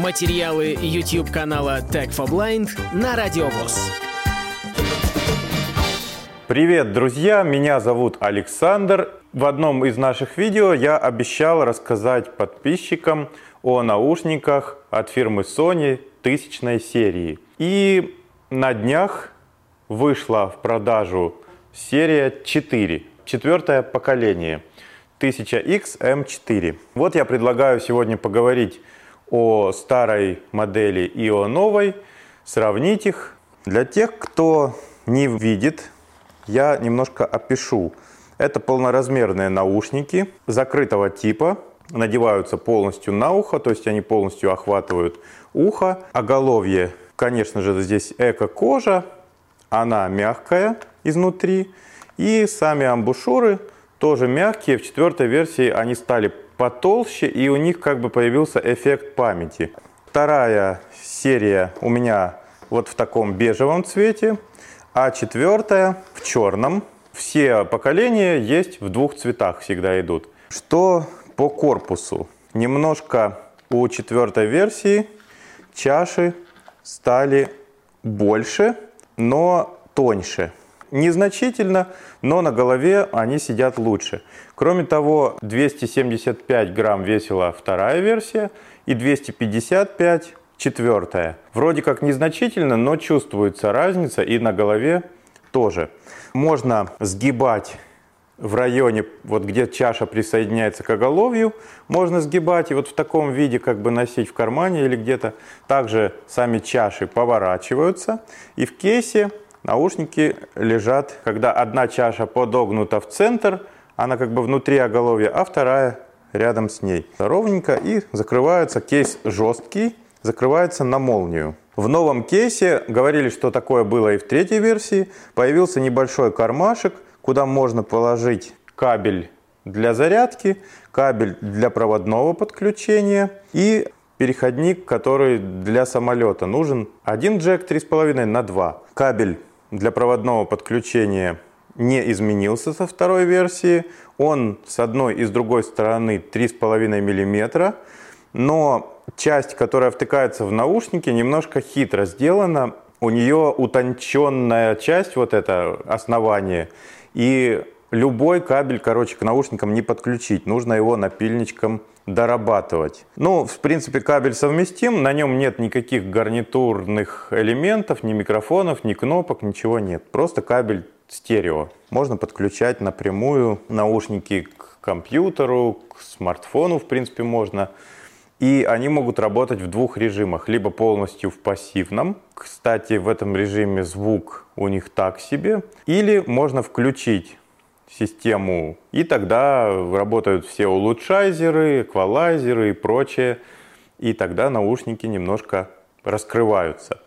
Материалы YouTube канала Tech for Blind на Радиовоз. Привет, друзья! Меня зовут Александр. В одном из наших видео я обещал рассказать подписчикам о наушниках от фирмы Sony тысячной серии. И на днях вышла в продажу серия 4, четвертое поколение, 1000X M4. Вот я предлагаю сегодня поговорить о старой модели и о новой, сравнить их. Для тех, кто не видит, я немножко опишу. Это полноразмерные наушники закрытого типа, надеваются полностью на ухо, то есть они полностью охватывают ухо. Оголовье, конечно же, здесь эко-кожа, она мягкая изнутри. И сами амбушюры тоже мягкие. В четвертой версии они стали потолще, и у них как бы появился эффект памяти. Вторая серия у меня вот в таком бежевом цвете, а четвертая в черном. Все поколения есть в двух цветах всегда идут. Что по корпусу? Немножко у четвертой версии чаши стали больше, но тоньше. Незначительно, но на голове они сидят лучше. Кроме того, 275 грамм весила вторая версия и 255 четвертая. Вроде как незначительно, но чувствуется разница и на голове тоже. Можно сгибать в районе, вот где чаша присоединяется к оголовью, можно сгибать и вот в таком виде как бы носить в кармане или где-то. Также сами чаши поворачиваются и в кейсе наушники лежат, когда одна чаша подогнута в центр, она как бы внутри оголовья, а вторая рядом с ней. Ровненько и закрывается. Кейс жесткий, закрывается на молнию. В новом кейсе, говорили, что такое было и в третьей версии, появился небольшой кармашек, куда можно положить кабель для зарядки, кабель для проводного подключения и переходник, который для самолета нужен один джек 3,5 на 2. Кабель для проводного подключения не изменился со второй версии. Он с одной и с другой стороны 3,5 мм. Но часть, которая втыкается в наушники, немножко хитро сделана. У нее утонченная часть, вот это основание. И любой кабель, короче, к наушникам не подключить. Нужно его напильничком дорабатывать. Ну, в принципе, кабель совместим, на нем нет никаких гарнитурных элементов, ни микрофонов, ни кнопок, ничего нет. Просто кабель стерео. Можно подключать напрямую наушники к компьютеру, к смартфону, в принципе, можно. И они могут работать в двух режимах. Либо полностью в пассивном. Кстати, в этом режиме звук у них так себе. Или можно включить систему, и тогда работают все улучшайзеры, эквалайзеры и прочее, и тогда наушники немножко раскрываются.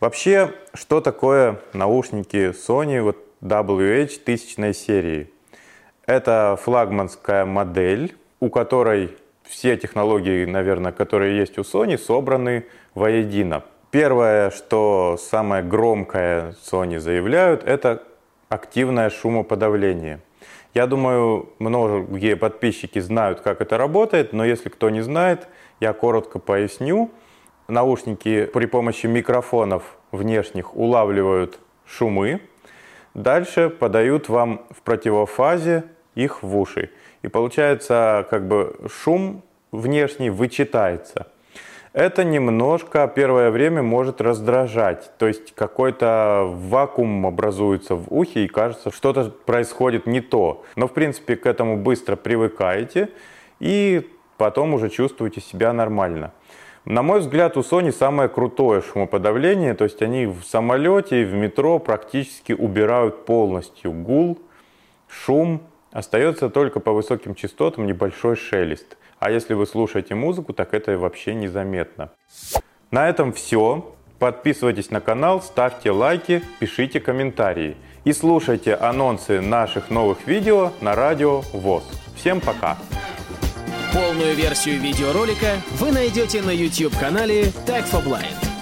Вообще, что такое наушники Sony вот WH тысячной серии? Это флагманская модель, у которой все технологии, наверное, которые есть у Sony, собраны воедино. Первое, что самое громкое Sony заявляют, это активное шумоподавление. Я думаю, многие подписчики знают, как это работает, но если кто не знает, я коротко поясню. Наушники при помощи микрофонов внешних улавливают шумы, дальше подают вам в противофазе их в уши. И получается, как бы шум внешний вычитается это немножко первое время может раздражать. То есть какой-то вакуум образуется в ухе и кажется, что-то происходит не то. Но в принципе к этому быстро привыкаете и потом уже чувствуете себя нормально. На мой взгляд, у Sony самое крутое шумоподавление, то есть они в самолете и в метро практически убирают полностью гул, шум, остается только по высоким частотам небольшой шелест. А если вы слушаете музыку, так это вообще незаметно. На этом все. Подписывайтесь на канал, ставьте лайки, пишите комментарии. И слушайте анонсы наших новых видео на радио ВОЗ. Всем пока! Полную версию видеоролика вы найдете на YouTube-канале Tag for Blind.